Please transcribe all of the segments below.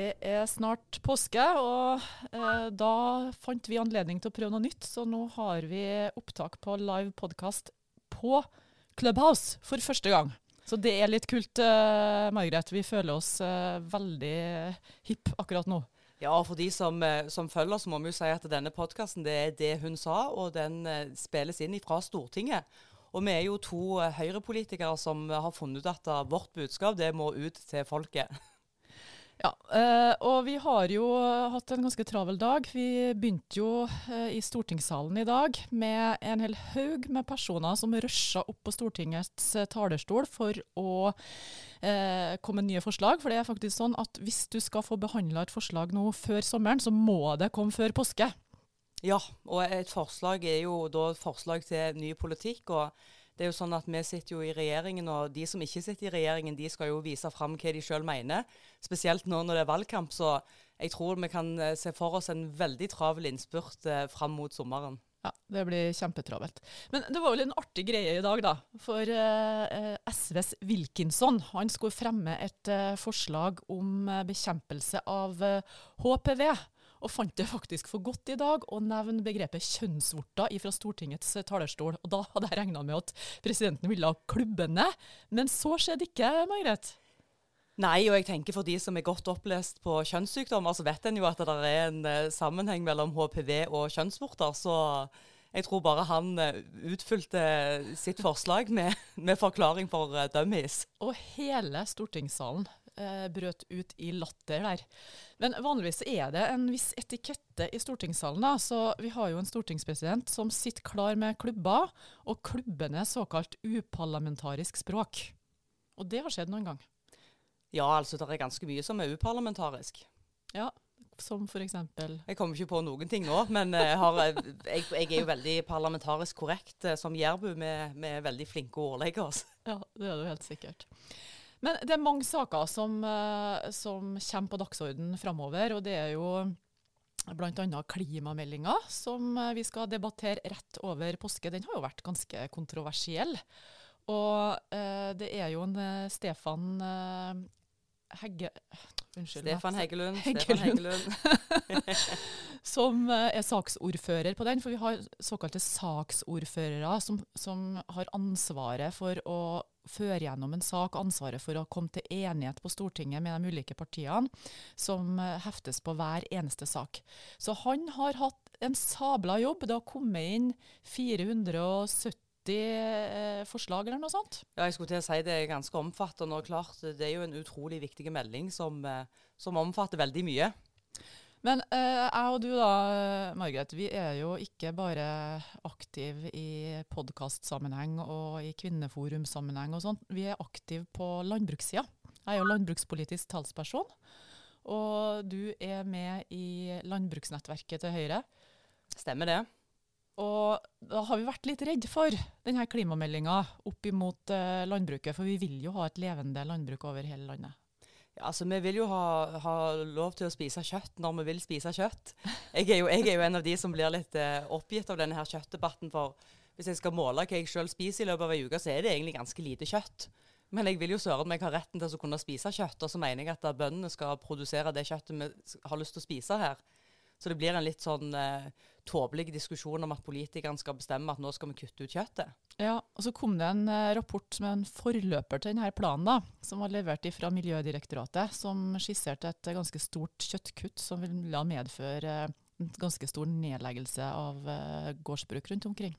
Det er snart påske, og eh, da fant vi anledning til å prøve noe nytt. Så nå har vi opptak på live podkast på Clubhouse for første gang. Så det er litt kult, eh, Margaret. Vi føler oss eh, veldig hipp akkurat nå. Ja, for de som, eh, som følger, så må vi jo si at denne podkasten det er det hun sa, og den eh, spilles inn fra Stortinget. Og vi er jo to eh, Høyre-politikere som har funnet ut at vårt budskap det må ut til folket. Eh, og vi har jo hatt en ganske travel dag. Vi begynte jo uh, i stortingssalen i dag med en hel haug med personer som rusha opp på Stortingets eh, talerstol for å komme med nye forslag. For det er faktisk sånn at hvis du skal få behandla et forslag nå før sommeren, så må det komme før påske. Ja, og et forslag er jo da et forslag til ny politikk. og det er jo sånn at Vi sitter jo i regjeringen, og de som ikke sitter i regjeringen, de skal jo vise fram hva de sjøl mener. Spesielt nå når det er valgkamp. Så jeg tror vi kan eh, se for oss en veldig travel innspurt eh, fram mot sommeren. Ja, det blir kjempetravelt. Men det var vel en artig greie i dag, da. For eh, SVs Wilkinson han skulle fremme et eh, forslag om eh, bekjempelse av eh, HPV. Og fant det faktisk for godt i dag å nevne begrepet kjønnsvorter fra Stortingets talerstol. Og da hadde jeg regna med at presidenten ville klubbe ned, men så skjedde ikke, Margrethe. Nei, og jeg tenker for de som er godt opplest på kjønnssykdommer, så vet en jo at det er en eh, sammenheng mellom HPV og kjønnsvorter. Så jeg tror bare han eh, utfylte sitt forslag med, med forklaring for eh, dummies. Og hele stortingssalen eh, brøt ut i latter der. Men vanligvis er det en viss etikette i stortingssalen. da, så Vi har jo en stortingspresident som sitter klar med klubber, og klubbene såkalt uparlamentarisk språk. Og det har skjedd noen gang. Ja, altså det er ganske mye som er uparlamentarisk. Ja, som eksempel Jeg kommer ikke på noen ting nå, men jeg, har, jeg, jeg er jo veldig parlamentarisk korrekt eh, som jærbu. med vi er veldig flinke ordleggere. Ja, det er du helt sikkert. Men det er mange saker som, eh, som kommer på dagsorden framover, og det er jo bl.a. klimameldinga, som eh, vi skal debattere rett over påske. Den har jo vært ganske kontroversiell. Og eh, det er jo en eh, Stefan eh, Hegge... Unnskyld. Stefan Heggelund. Heggelund. Stefan Heggelund. som eh, er saksordfører på den. For vi har såkalte saksordførere som, som har ansvaret for å føre gjennom en sak, ansvaret for å komme til enighet på Stortinget med de ulike partiene, som eh, heftes på hver eneste sak. Så han har hatt en sabla jobb. Det har kommet inn 470 eh, forslag eller noe sånt. Ja, jeg skulle til å si det er ganske omfattende. og klart, Det er jo en utrolig viktig melding som, eh, som omfatter veldig mye. Men uh, jeg og du da, eh, Margaret, vi er jo ikke bare aktiv i podkastsammenheng og i kvinneforumsammenheng og sånt. Vi er aktiv på landbrukssida. Jeg er jo landbrukspolitisk talsperson. Og du er med i landbruksnettverket til Høyre. Stemmer det? Og da har vi vært litt redd for denne klimameldinga opp imot eh, landbruket, for vi vil jo ha et levende landbruk over hele landet. Altså Vi vil jo ha, ha lov til å spise kjøtt når vi vil spise kjøtt. Jeg er jo, jeg er jo en av de som blir litt eh, oppgitt av denne her kjøttdebatten. For hvis jeg skal måle hva jeg sjøl spiser i løpet av ei uke, så er det egentlig ganske lite kjøtt. Men jeg vil jo søren meg ha retten til å kunne spise kjøtt, og så mener jeg at bøndene skal produsere det kjøttet vi har lyst til å spise her. Så det blir en litt sånn eh, tåpelig diskusjon om at politikerne skal bestemme at nå skal vi kutte ut kjøttet. Ja, og Så kom det en eh, rapport med en forløper til denne planen, da, som var levert fra Miljødirektoratet, som skisserte et eh, ganske stort kjøttkutt som ville medføre eh, en ganske stor nedleggelse av eh, gårdsbruk rundt omkring.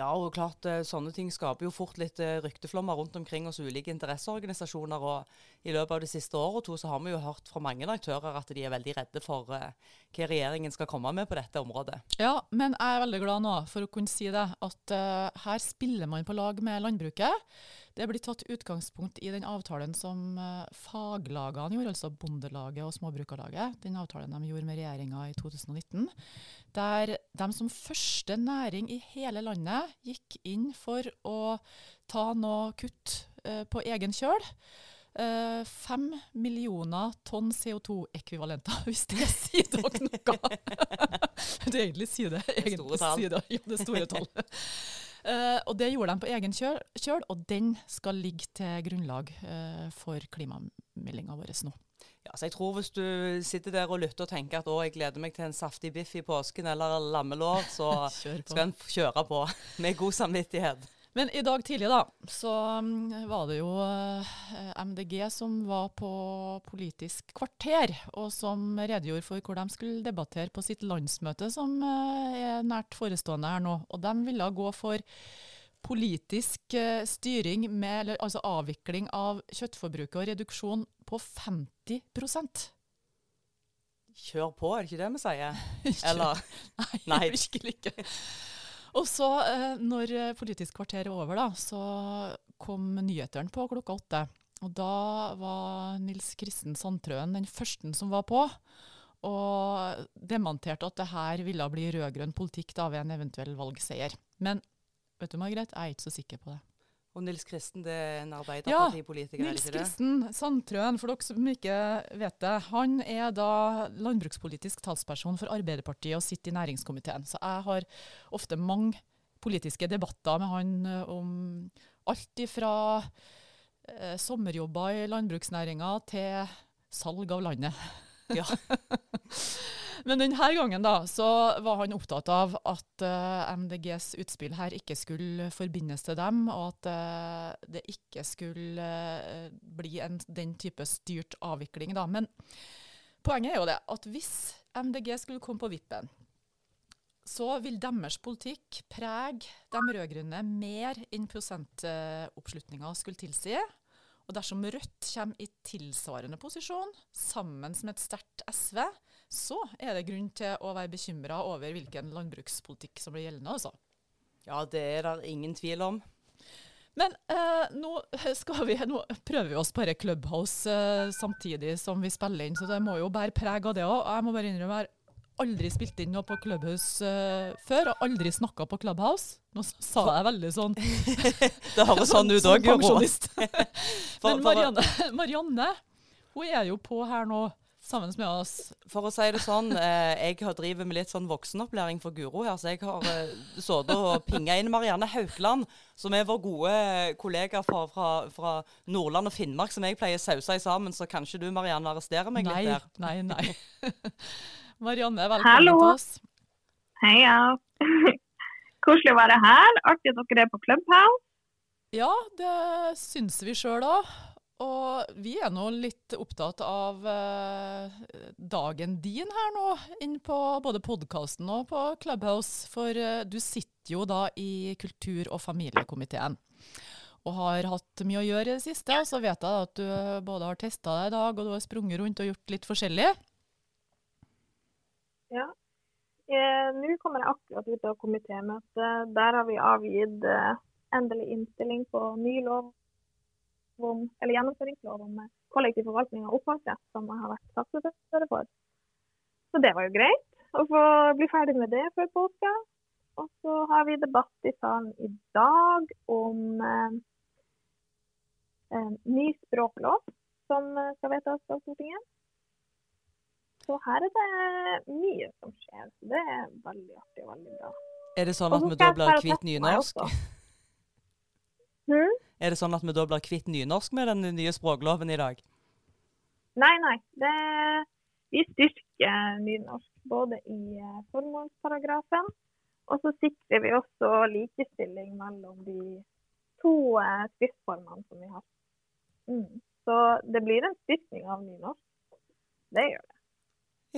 Ja, og klart eh, sånne ting skaper jo fort litt eh, rykteflommer rundt omkring hos ulike interesseorganisasjoner. Og i løpet av det siste året og to så har vi jo hørt fra mange aktører at de er veldig redde for eh, hva regjeringen skal komme med på dette området. Ja, men jeg er veldig glad nå for å kunne si det, at uh, her spiller man på lag med landbruket. Det blir tatt utgangspunkt i den avtalen som uh, faglagene gjorde, altså Bondelaget og Småbrukarlaget. Den avtalen de gjorde med regjeringa i 2019. Der de som første næring i hele landet gikk inn for å ta noe kutt eh, på egen kjøl. Eh, Fem millioner tonn CO2-ekvivalenter, hvis det sier dere noe. det egentlig sier det. Egentlig store tall. det, ja, det store tall. Uh, og det gjorde de på egen kjøl, kjøl og den skal ligge til grunnlag uh, for klimameldinga vår nå. Ja, så jeg tror Hvis du sitter der og lytter og tenker at å, jeg gleder meg til en saftig biff i påsken eller lammelår, så skal en kjøre på med god samvittighet. Men i dag tidlig da, så um, var det jo eh, MDG som var på Politisk kvarter, og som redegjorde for hvor de skulle debattere på sitt landsmøte, som uh, er nært forestående her nå. Og de ville gå for politisk uh, styring med eller, altså avvikling av kjøttforbruket og reduksjon på 50% Kjør på, er det ikke det vi sier? Eller? Nei, Nei, virkelig ikke. Og så, eh, når eh, Politisk kvarter er over, da, så kom nyhetene på klokka åtte. Og da var Nils Kristen Sandtrøen den første som var på. Og demonterte at det her ville bli rød-grønn politikk da ved en eventuell valgseier. Men vet du, Margrethe, jeg er ikke så sikker på det. Og Nils Kristen, det er en arbeiderpartipolitiker? Ja, Nils Kristen Sandtrøen, for dere som ikke vet det. Han er da landbrukspolitisk talsperson for Arbeiderpartiet og sitter i næringskomiteen. Så jeg har ofte mange politiske debatter med han eh, om alt ifra eh, sommerjobber i landbruksnæringa til salg av landet. Ja. Men denne gangen da, så var han opptatt av at uh, eh, MDGs utspill her ikke skulle forbindes til dem, og at uh, det ikke skulle uh, bli en, den type styrt avvikling. Da. Men poenget er jo det at hvis MDG skulle komme på vippen, så vil deres politikk prege de rød-grønne mer enn prosentoppslutninga skulle tilsi. Og dersom Rødt kommer i tilsvarende posisjon, sammen med et sterkt SV, så er det grunn til å være bekymra over hvilken landbrukspolitikk som blir gjeldende. altså. Ja, det er det ingen tvil om. Men eh, nå, vi, nå, prøver vi oss bare Clubhouse eh, samtidig som vi spiller inn, så det må jo bære preg av det òg. Jeg må bare innrømme jeg har aldri spilt inn noe på Clubhouse eh, før, og aldri snakka på Clubhouse. Nå sa jeg veldig sånn Det høres sånn ut òg, pensjonist. Men Marianne, Marianne, hun er jo på her nå sammen med oss. For å si det sånn, eh, jeg har driver med litt sånn voksenopplæring for Guro her, så jeg har eh, sittet og pinga inn Marianne Haukland, som er vår gode kollega fra, fra, fra, Nordland og Finnmark, som jeg pleier å sause i sammen. Så kanskje du, Marianne, arresterer meg nei, litt der? Nei, nei. Marianne, velkommen Hallo. til oss. Heia. Koselig å være her. Artig at dere er på Clubhouse. Ja, det syns vi sjøl òg. Og vi er nå litt opptatt av eh, dagen din her nå, inn på både podkasten og på Clubhouse. For eh, du sitter jo da i kultur- og familiekomiteen. Og har hatt mye å gjøre i det siste. Og Så vet jeg at du både har testa deg i dag, og du har sprunget rundt og gjort litt forskjellig. Ja. Eh, Nå kommer jeg akkurat ut av komitémøtet. Der har vi avgitt eh, endelig innstilling på ny lov om, eller gjennomføringslov om eh, kollektiv forvaltning av opphavsrett, som jeg har vært saksordfører for. Så det var jo greit å få bli ferdig med det før påske. Og så har vi debatt i salen i dag om eh, en ny språklov som eh, skal vedtas av Stortinget. Så her er det mye som skjer. Så det er veldig artig og veldig bra. Er det sånn at vi da blir kvitt nynorsk? Hmm? Er det sånn at vi da blir kvitt nynorsk med den nye språkloven i dag? Nei, nei. Det, vi styrker nynorsk både i eh, formålsparagrafen, og så sikrer vi også likestilling mellom de to eh, skriftformene som vi har. Mm. Så det blir en styrking av nynorsk. Det gjør det.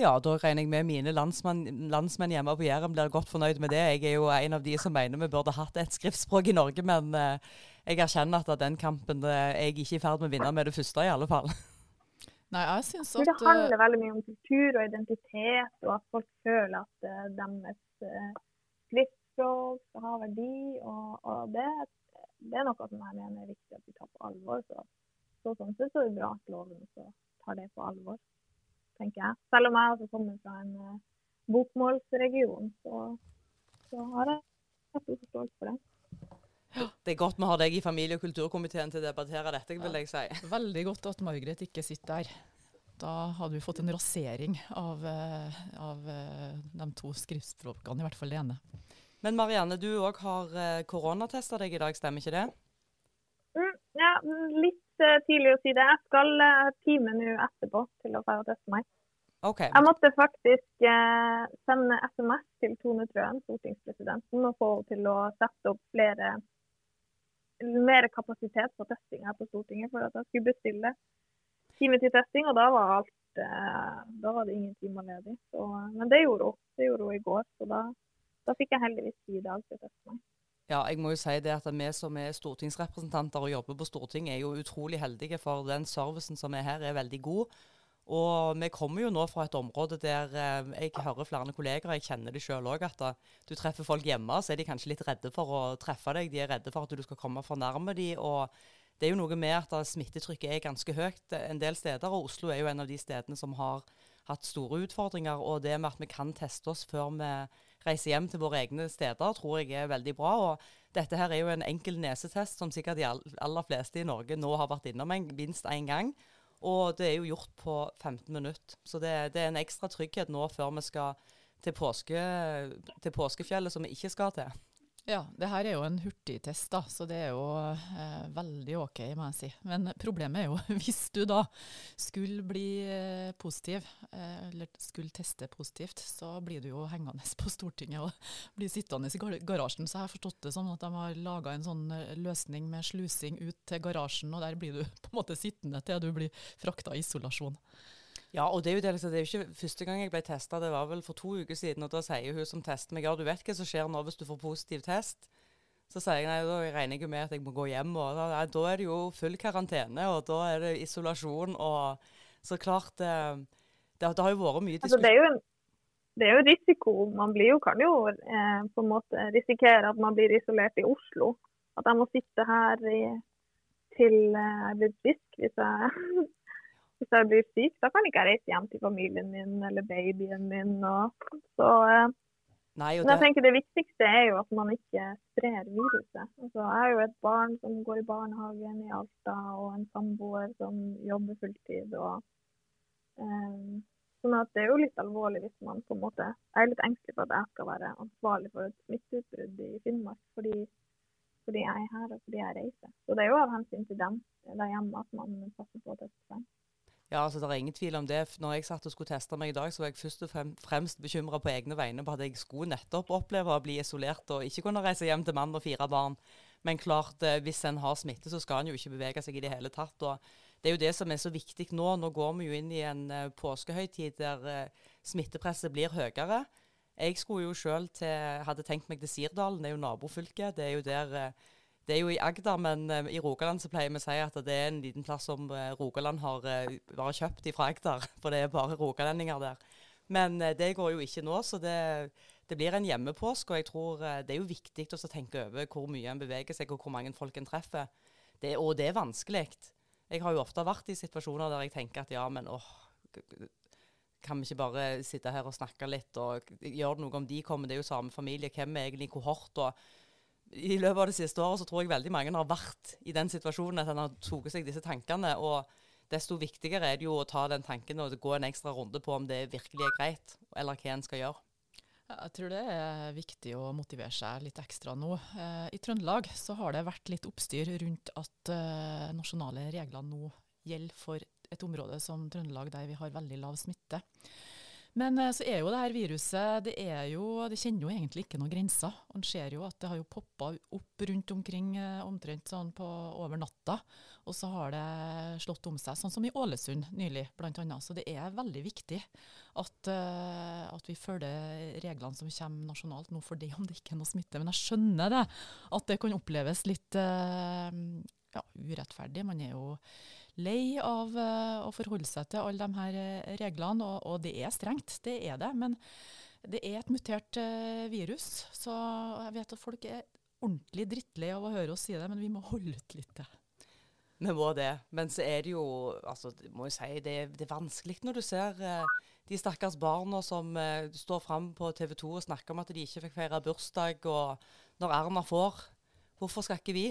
Ja, da regner jeg med mine landsmenn, landsmenn hjemme på Jæren blir godt fornøyd med det. Jeg er jo en av de som mener vi burde hatt et skriftspråk i Norge, men eh, jeg erkjenner at den kampen eh, er jeg ikke i ferd med å vinne med det første, i alle fall. Nei, jeg synes at... Det handler veldig mye om kultur og identitet, og at folk føler at uh, deres skriftspråk skal ha verdi. Og, og det, det, er noe som jeg mener er viktig at vi tar på alvor. Så, så sånn sett er det bra at loven også tar det på alvor tenker jeg. Selv om jeg også kommer fra en uh, bokmålsregion, så, så, har jeg stor forståelse for det. Det er godt vi har deg i familie- og kulturkomiteen til å debattere dette, vil jeg si. Veldig godt at Margaret ikke sitter der. Da hadde vi fått en rasering av, eh, av eh, de to skriftspråkene, i hvert fall det ene. Men Marianne, du òg har uh, koronatesta deg i dag, stemmer ikke det? Mm, ja, litt uh, tidlig å si det. Jeg skal uh, time nå etterpå til å få teste meg. Okay. Jeg måtte faktisk uh, sende SMS til Tone Trøen, stortingspresidenten, og få henne til å sette opp flere mer kapasitet på testing her på Stortinget for at jeg skulle bestille time til testing, og da var alt da var det ingen timer ledig. Så, men det gjorde hun. Det gjorde hun i går, så da da fikk jeg heldigvis tid i dag til å teste meg. Ja, jeg må jo si det at vi som er stortingsrepresentanter og jobber på Stortinget, er jo utrolig heldige, for den servicen som er her, er veldig god. Og vi kommer jo nå fra et område der eh, jeg hører flere kolleger, jeg kjenner det sjøl òg, at du treffer folk hjemme, så er de kanskje litt redde for å treffe deg. De er redde for at du skal komme for nærme dem. Og det er jo noe med at smittetrykket er ganske høyt en del steder, og Oslo er jo en av de stedene som har hatt store utfordringer. Og det med at vi kan teste oss før vi reiser hjem til våre egne steder, tror jeg er veldig bra. og Dette her er jo en enkel nesetest som sikkert de aller fleste i Norge nå har vært innom en, minst én gang. Og det er jo gjort på 15 minutter. Så det, det, er en ekstra trygghet nå før vi skal til, påske, til påskefjellet, som vi ikke skal til. Ja, det her er jo en hurtigtest, da, så det er jo eh, veldig OK, må jeg si. Men problemet er jo hvis du da skulle bli eh, positiv, eh, eller skulle teste positivt, så blir du jo hengende på Stortinget og blir sittende i garasjen. Så jeg har forstått det sånn at de har laga en sånn eh, løsning med slusing ut til garasjen, og der blir du på en måte sittende til du blir frakta i isolasjon. Ja, og det er jo det, liksom, det er jo ikke første gang jeg ble testa, det var vel for to uker siden. Og da sier hun som tester meg ja, du vet hva som skjer nå hvis du får positiv test? Så sier jeg nei, da regner jeg med at jeg må gå hjem. og Da, da er det jo full karantene, og da er det isolasjon. og Så klart Det, Det, det har jo vært mye diskusjon. Altså, det, er jo risiko. Man jo, kan jo eh, på en måte risikere at man blir isolert i Oslo. At jeg må sitte her i, til eh, jeg blir frisk hvis jeg hvis jeg blir syk, da kan ikke jeg reise hjem til familien min eller babyen min. Og, så, Nei, det... men jeg tenker Det viktigste er jo at man ikke sprer viruset. Altså, jeg har jo et barn som går i barnehagen i Alta, og en samboer som jobber fulltid. Og, um, sånn at Det er jo litt alvorlig hvis man på en måte Jeg er litt engstelig for at jeg skal være ansvarlig for et smitteutbrudd i Finnmark fordi, fordi, jeg er her og fordi jeg reiser. Så det er jo av hensyn til dem der hjemme at man passer på å teste seg. Ja, altså Det er ingen tvil om det. Når jeg satt og skulle teste meg i dag, så var jeg først og fremst bekymra på egne vegne på at jeg skulle nettopp oppleve å bli isolert og ikke kunne reise hjem til mann og fire barn. Men klart, eh, hvis en har smitte, så skal en jo ikke bevege seg i det hele tatt. og Det er jo det som er så viktig nå. Nå går vi jo inn i en uh, påskehøytid der uh, smittepresset blir høyere. Jeg skulle jo selv til, hadde tenkt meg til Sirdalen, det er jo nabofylket. Det er jo der det er jo i Agder, men uh, i Rogaland så pleier vi å si at det er en liten plass som uh, Rogaland har uh, bare kjøpt fra Agder. For det er bare rogalendinger der. Men det går jo ikke nå, så det, det blir en hjemmepåsk. Og jeg tror det er jo viktig å tenke over hvor mye en beveger seg, og hvor mange folk en treffer. Det, og det er vanskelig. Jeg har jo ofte vært i situasjoner der jeg tenker at ja, men åh, kan vi ikke bare sitte her og snakke litt og gjøre noe om de kommer? Det er jo samme familie. Hvem er egentlig kohort? og i løpet av det siste året så tror jeg veldig mange har vært i den situasjonen at en har tatt seg disse tankene. og Desto viktigere er det jo å ta den tanken og gå en ekstra runde på om det virkelig er greit, eller hva en skal gjøre. Jeg tror det er viktig å motivere seg litt ekstra nå. Eh, I Trøndelag så har det vært litt oppstyr rundt at eh, nasjonale regler nå gjelder for et område som Trøndelag der vi har veldig lav smitte. Men eh, så er jo det her viruset det, jo, det kjenner jo egentlig ikke noen grenser. Man ser jo at det har jo poppa opp rundt omkring eh, omtrent sånn på over natta. Og så har det slått om seg, sånn som i Ålesund nylig bl.a. Så det er veldig viktig at, uh, at, vi følger reglene som kommer nasjonalt nå for det om det ikke er noe smitte. Men jeg skjønner det, at det kan oppleves litt ja, urettferdig. Man er jo lei av uh, å forholde seg til alle de her uh, reglene, og, og, det er strengt, det er det. Men det er et mutert uh, virus, så jeg vet at folk er ordentlig drittlei av å høre oss si det, men vi må holde ut litt. Vi må det. Men så er det jo altså, må jeg si, det, det er vanskelig når du ser de stakkars barna som står fram på TV 2 og snakker om at de ikke fikk feire bursdag, og når Erna får. Hvorfor skal ikke vi?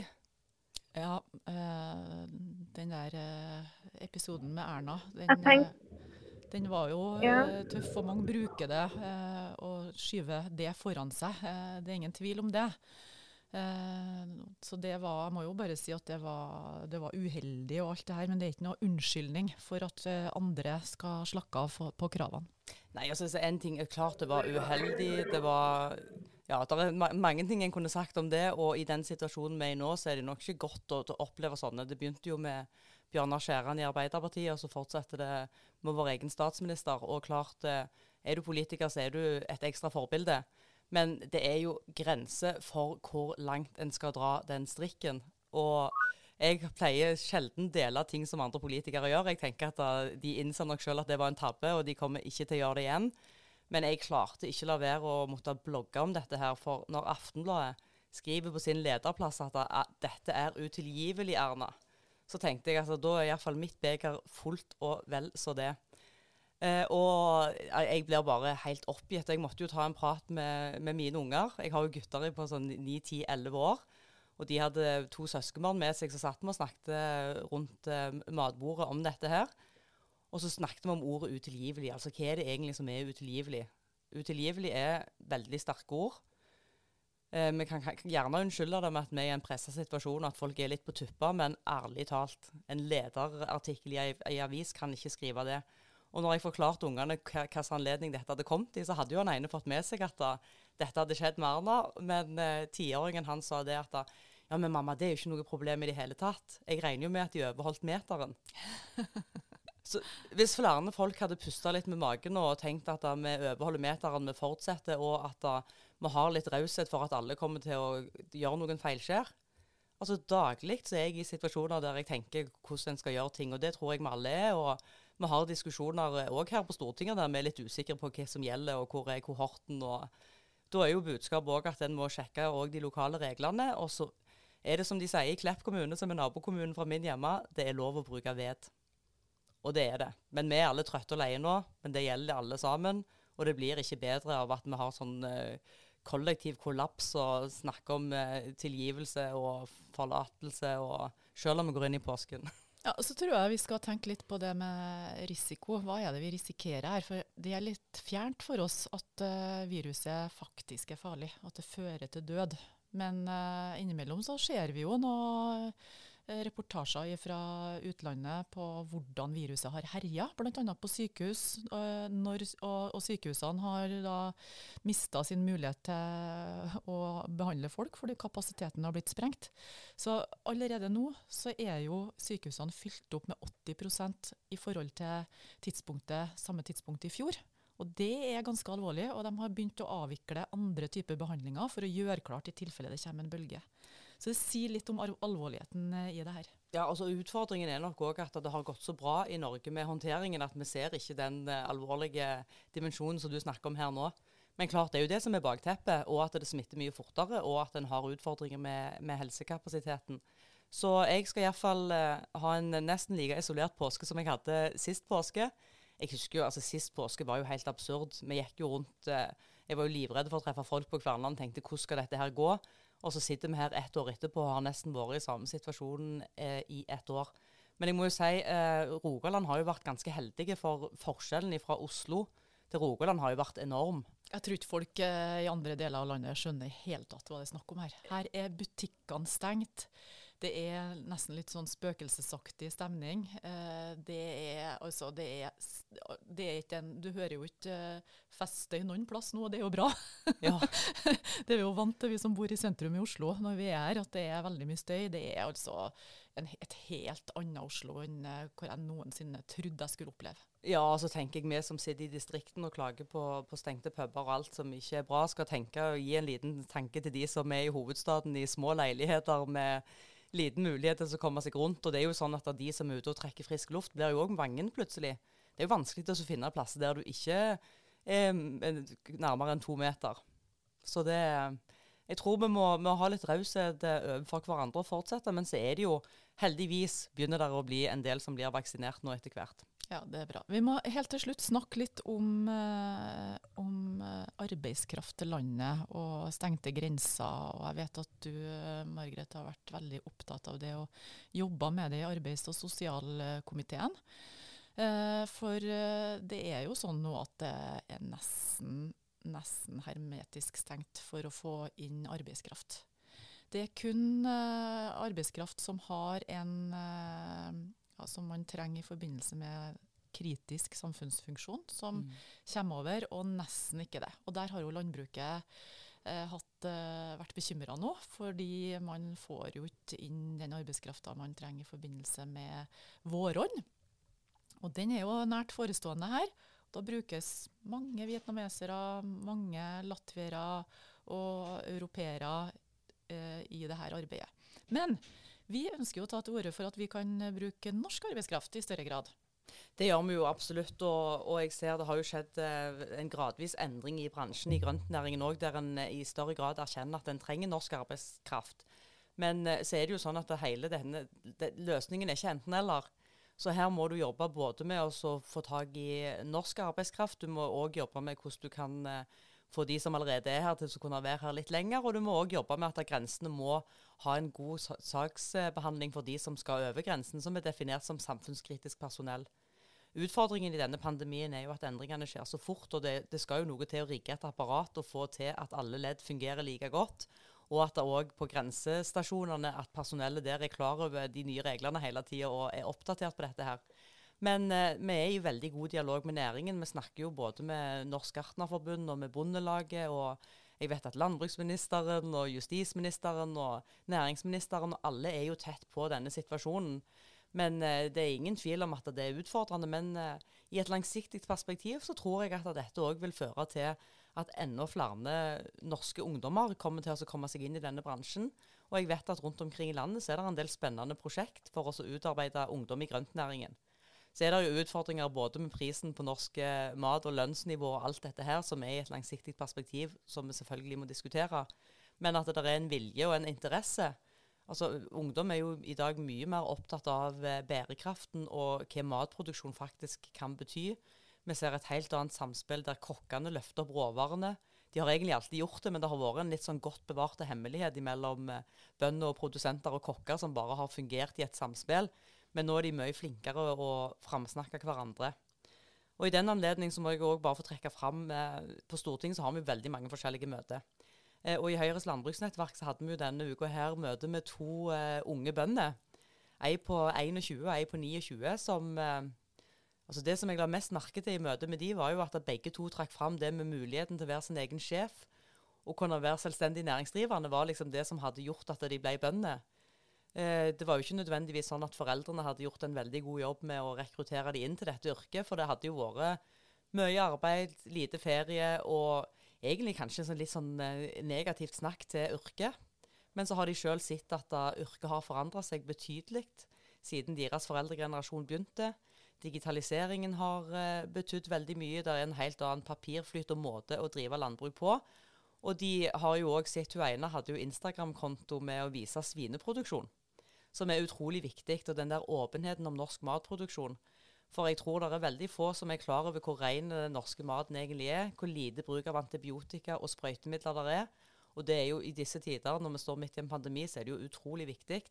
Ja, øh, den der øh, episoden med Erna, den, tenk, Den var jo Ja. eh, tøff, og mange bruker det å og skyver det foran seg. Eh, det er ingen tvil om det. Eh, så det var, jeg må jo bare si at det var, det var uheldig og alt det her, men det er ikke noe unnskyldning for at eh, andre skal slakke av for, på kravene. Nei, altså en ting er klart det var uheldig. Det var Ja, det er ma mange ting en kunne sagt om det. Og i den situasjonen vi er i nå, så er det nok ikke godt å, å oppleve sånne. Det begynte jo med Bjørnar Skjæran i Arbeiderpartiet, og så fortsetter det med vår egen statsminister. Og klart, eh, er du politiker, så er du et ekstra forbilde. Men det er jo grenser for hvor langt en skal dra den strikken. Og jeg pleier sjelden dele ting som andre politikere gjør. Jeg tenker at da, De innser nok selv at det var en tabbe, og de kommer ikke til å gjøre det igjen. Men jeg klarte ikke la være å måtte blogge om dette her. For når Aftenbladet skriver på sin lederplass at da, dette er utilgivelig, Erna, så tenkte jeg at da er iallfall mitt beger fullt og vel så det. Eh, og jeg blir bare helt oppgitt. Jeg måtte jo ta en prat med, med mine unger. Jeg har jo gutter på sånn 9-10-11 år. Og de hadde to søskenbarn med seg, så satt vi og snakket rundt eh, matbordet om dette her. Og så snakket vi om ordet utilgivelig. Altså hva er det egentlig som er utilgivelig? Utilgivelig er veldig sterke ord. Eh, vi kan, kan gjerne unnskylde det med at vi er i en pressa situasjon, at folk er litt på tuppa, men ærlig talt, en lederartikkel i ei, avis kan ikke skrive det. Og når jeg forklarte ungene hvilken anledning dette hadde kommet i, så hadde jo han ene fått med seg at da, dette hadde skjedd med Erna, men eh, tiåringen han sa det at da, ja, men mamma, det er jo ikke noe problem i det hele tatt. Jeg regner jo med at de overholdt meteren. Så hvis flere folk hadde pusta litt med magen og tenkt at vi overholder meteren, vi fortsetter, og at vi har litt raushet for at alle kommer til å gjøre noen feilskjær Altså Daglig så er jeg i situasjoner der jeg tenker hvordan en skal gjøre ting, og det tror jeg vi alle er. og Vi har diskusjoner òg her på Stortinget der vi er litt usikre på hva som gjelder, og hvor er kohorten. og Da er jo budskapet òg at en må sjekke de lokale reglene. Og så er det som de sier i Klepp kommune, som er nabokommunen fra min hjemme, det er lov å bruke ved. Og det er det. Men vi er alle trøtte og leie nå. Men det gjelder alle sammen. Og det blir ikke bedre av at vi har sånn eh, kollektiv kollaps og snakker om eh, tilgivelse og forlatelse, og selv om vi går inn i påsken. Ja, Så tror jeg vi skal tenke litt på det med risiko. Hva er det vi risikerer her? For det er litt fjernt for oss at uh, viruset faktisk er farlig, at det fører til død. Men uh, innimellom så ser vi jo noe reportasjer fra utlandet på hvordan viruset har herja, bl.a. på sykehus. Når, og, og, sykehusene har da mista sin mulighet til å behandle folk fordi kapasiteten har blitt sprengt. Så allerede nå så er jo sykehusene fylt opp med 80% i forhold til tidspunktet, samme tidspunkt i fjor. Og Det er ganske alvorlig, og de har begynt å avvikle andre typer behandlinger for å gjøre klart i tilfelle det kommer en bølge. Så det sier litt om alvorligheten i det her. Ja, altså Utfordringen er nok òg at det har gått så bra i Norge med håndteringen at vi ser ikke den uh, alvorlige dimensjonen som du snakker om her nå. Men klart det er jo det som er bakteppet, og at det smitter mye fortere, og at en har utfordringer med, med helsekapasiteten. Så jeg skal iallfall uh, ha en nesten like isolert påske som jeg hadde sist påske. Jeg husker jo, altså Sist påske var jo helt absurd. Vi gikk jo rundt uh, Jeg var jo livredd for å treffe folk på Kverneland tenkte hvordan skal dette her gå? Og så sitter vi her ett år etterpå og har nesten vært i samme situasjon eh, i ett år. Men jeg må jo si eh, Rogaland har jo vært ganske heldige, for forskjellen fra Oslo til Rogaland har jo vært enorm. Jeg tror ikke folk eh, i andre deler av landet skjønner helt tatt hva det er snakk om her. Her er butikkene stengt. Det er nesten litt sånn spøkelsesaktig stemning. Eh, det er altså det er, det er ikke en Du hører jo ikke uh, feststøy noen plass nå, og det er jo bra. Ja. det er vi jo vant til, vi som bor i sentrum i Oslo, når vi er her, at det er veldig mye støy. Det er altså en, et helt annet Oslo enn uh, hvor jeg noensinne trodde jeg skulle oppleve. Ja, så tenker jeg vi som sitter i distriktene og klager på, på, stengte puber og alt som ikke er bra, skal tenke og gi en liten tanke til de som er i hovedstaden i små leiligheter med liten mulighet til å komme seg rundt. Og det er jo sånn at de som er ute og trekker frisk luft, blir jo òg vangen plutselig. Det er jo vanskelig å finne plasser der du ikke er nærmere enn to meter. Så det Jeg tror vi må, må ha litt raushet overfor hverandre og fortsette. Men så er det jo heldigvis begynner det å bli en del som blir vaksinert nå etter hvert. Ja, det er bra. Vi må helt til slutt snakke litt om, eh, om eh, arbeidskraft til landet og stengte grenser. Og jeg vet at du, eh, Margrethe, har vært veldig opptatt av det og jobba med det i arbeids- og sosialkomiteen. Eh, for eh, det er jo sånn nå at det er nesten, nesten hermetisk stengt for å få inn arbeidskraft. Det er kun eh, arbeidskraft som har en som man trenger i forbindelse med kritisk samfunnsfunksjon, som Mm. kommer over, og nesten ikke det. Og der har jo landbruket eh, hatt, eh, vært bekymra nå, fordi man får jo ikke inn den arbeidskrafta man trenger i forbindelse med våronn. Og den er jo nært forestående her. Da brukes mange vietnamesere, mange latviere og europeere eh, i dette arbeidet. Men vi ønsker jo å ta til orde for at vi kan bruke norsk arbeidskraft i større grad. Det gjør vi jo absolutt, og, og jeg ser det har jo skjedd eh, en gradvis endring i bransjen i grøntnæringen òg, der en eh, i større grad erkjenner at en trenger norsk arbeidskraft. Men eh, så er det jo sånn at hele denne, det, løsningen er ikke enten-eller. Så her må du jobbe både med å få tak i norsk arbeidskraft, du må òg jobbe med hvordan du kan få de som allerede er her, til å kunne være her litt lenger. Og du må òg jobbe med at grensene må ha en god saksbehandling for de som skal over grensen, som er definert som samfunnskritisk personell. Utfordringen i denne pandemien er jo at endringene skjer så fort, og det, det skal jo noe til å rigge et apparat og få til at alle ledd fungerer like godt. Og at det òg på grensestasjonene at personellet der er klar over de nye reglene hele tida og er oppdatert på dette her. Men eh, vi er i veldig god dialog med næringen. Vi snakker jo både med Norsk Gartnerforbund og med Bondelaget. og jeg vet at landbruksministeren og justisministeren og næringsministeren og alle er jo tett på denne situasjonen. Men eh, det er ingen tvil om at det er utfordrende. Men eh, i et langsiktig perspektiv så tror jeg at dette òg vil føre til at enda flere norske ungdommer kommer til å komme seg inn i denne bransjen. Og jeg vet at rundt omkring i landet så er det en del spennende prosjekt for oss å utarbeide ungdom i grøntnæringen. Så er det jo utfordringer både med prisen på norsk eh, mat og lønnsnivå og alt dette her, som er i et langsiktig perspektiv, som vi selvfølgelig må diskutere. Men at det er en vilje og en interesse. Altså, Ungdom er jo i dag mye mer opptatt av eh, bærekraften og hva matproduksjon faktisk kan bety. Vi ser et helt annet samspill der kokkene løfter opp råvarene. De har egentlig alltid gjort det, men det har vært en litt sånn godt bevarte hemmelighet mellom eh, bønder og produsenter og kokker som bare har fungert i et samspill. Men nå er de mye flinkere å framsnakke hverandre. Og I den anledning må jeg også bare få trekke fram eh, På Stortinget så har vi veldig mange forskjellige møter. Eh, og I Høyres landbruksnettverk så hadde vi jo denne uka her møte med to eh, unge bønder. Ei på 21 og ei på 29. som... Eh, altså Det som jeg la mest merke til i møtet med de, var jo at begge to trakk fram det med muligheten til å være sin egen sjef. Og kunne være selvstendig næringsdrivende var liksom det som hadde gjort at de ble bønder. Eh, det var jo ikke nødvendigvis sånn at foreldrene hadde gjort en veldig god jobb med å rekruttere de inn til dette yrket, for det hadde jo vært mye arbeid, lite ferie og egentlig kanskje sånn litt sånn eh, negativt snakk til yrket. Men så har de sjøl sett at yrket har forandra seg betydelig siden deres foreldregenerasjon begynte. Digitaliseringen har uh, betydd veldig mye. Det er en helt annen papirflyt og måte å drive landbruk på. Og de har jo òg sett Hun ene hadde jo Instagram-konto med å vise svineproduksjon, som er utrolig viktig. Og den der åpenheten om norsk matproduksjon. For jeg tror det er veldig få som er klar over hvor ren den norske maten egentlig er. Hvor lite bruk av antibiotika og sprøytemidler det er. Og det er jo i disse tider, når vi står midt i en pandemi, så er det jo utrolig viktig.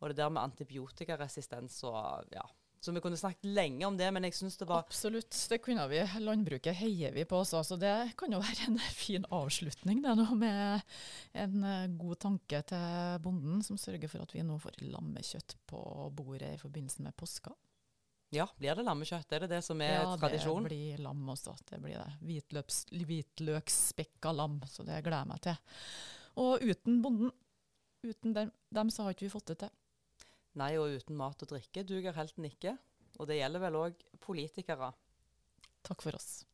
Og det der med antibiotikaresistens og ja. Så vi kunne snakket lenge om det, men jeg syns det var Absolutt, det kunne vi. Landbruket heier vi på også, så det kan jo være en fin avslutning det nå med en eh, god tanke til bonden, som sørger for at vi nå får lammekjøtt på bordet i forbindelse med påska. Ja, blir det lammekjøtt? Er det det som er ja, tradisjon? det blir lam også. Det blir det. Hvitløps, hvitløksspekka lam, så det gleder jeg meg til. Og uten bonden, uten dem, dem så har ikke vi fått det til. Nei, og uten mat og drikke duger helten ikke. Og det gjelder vel òg politikere. Takk for oss.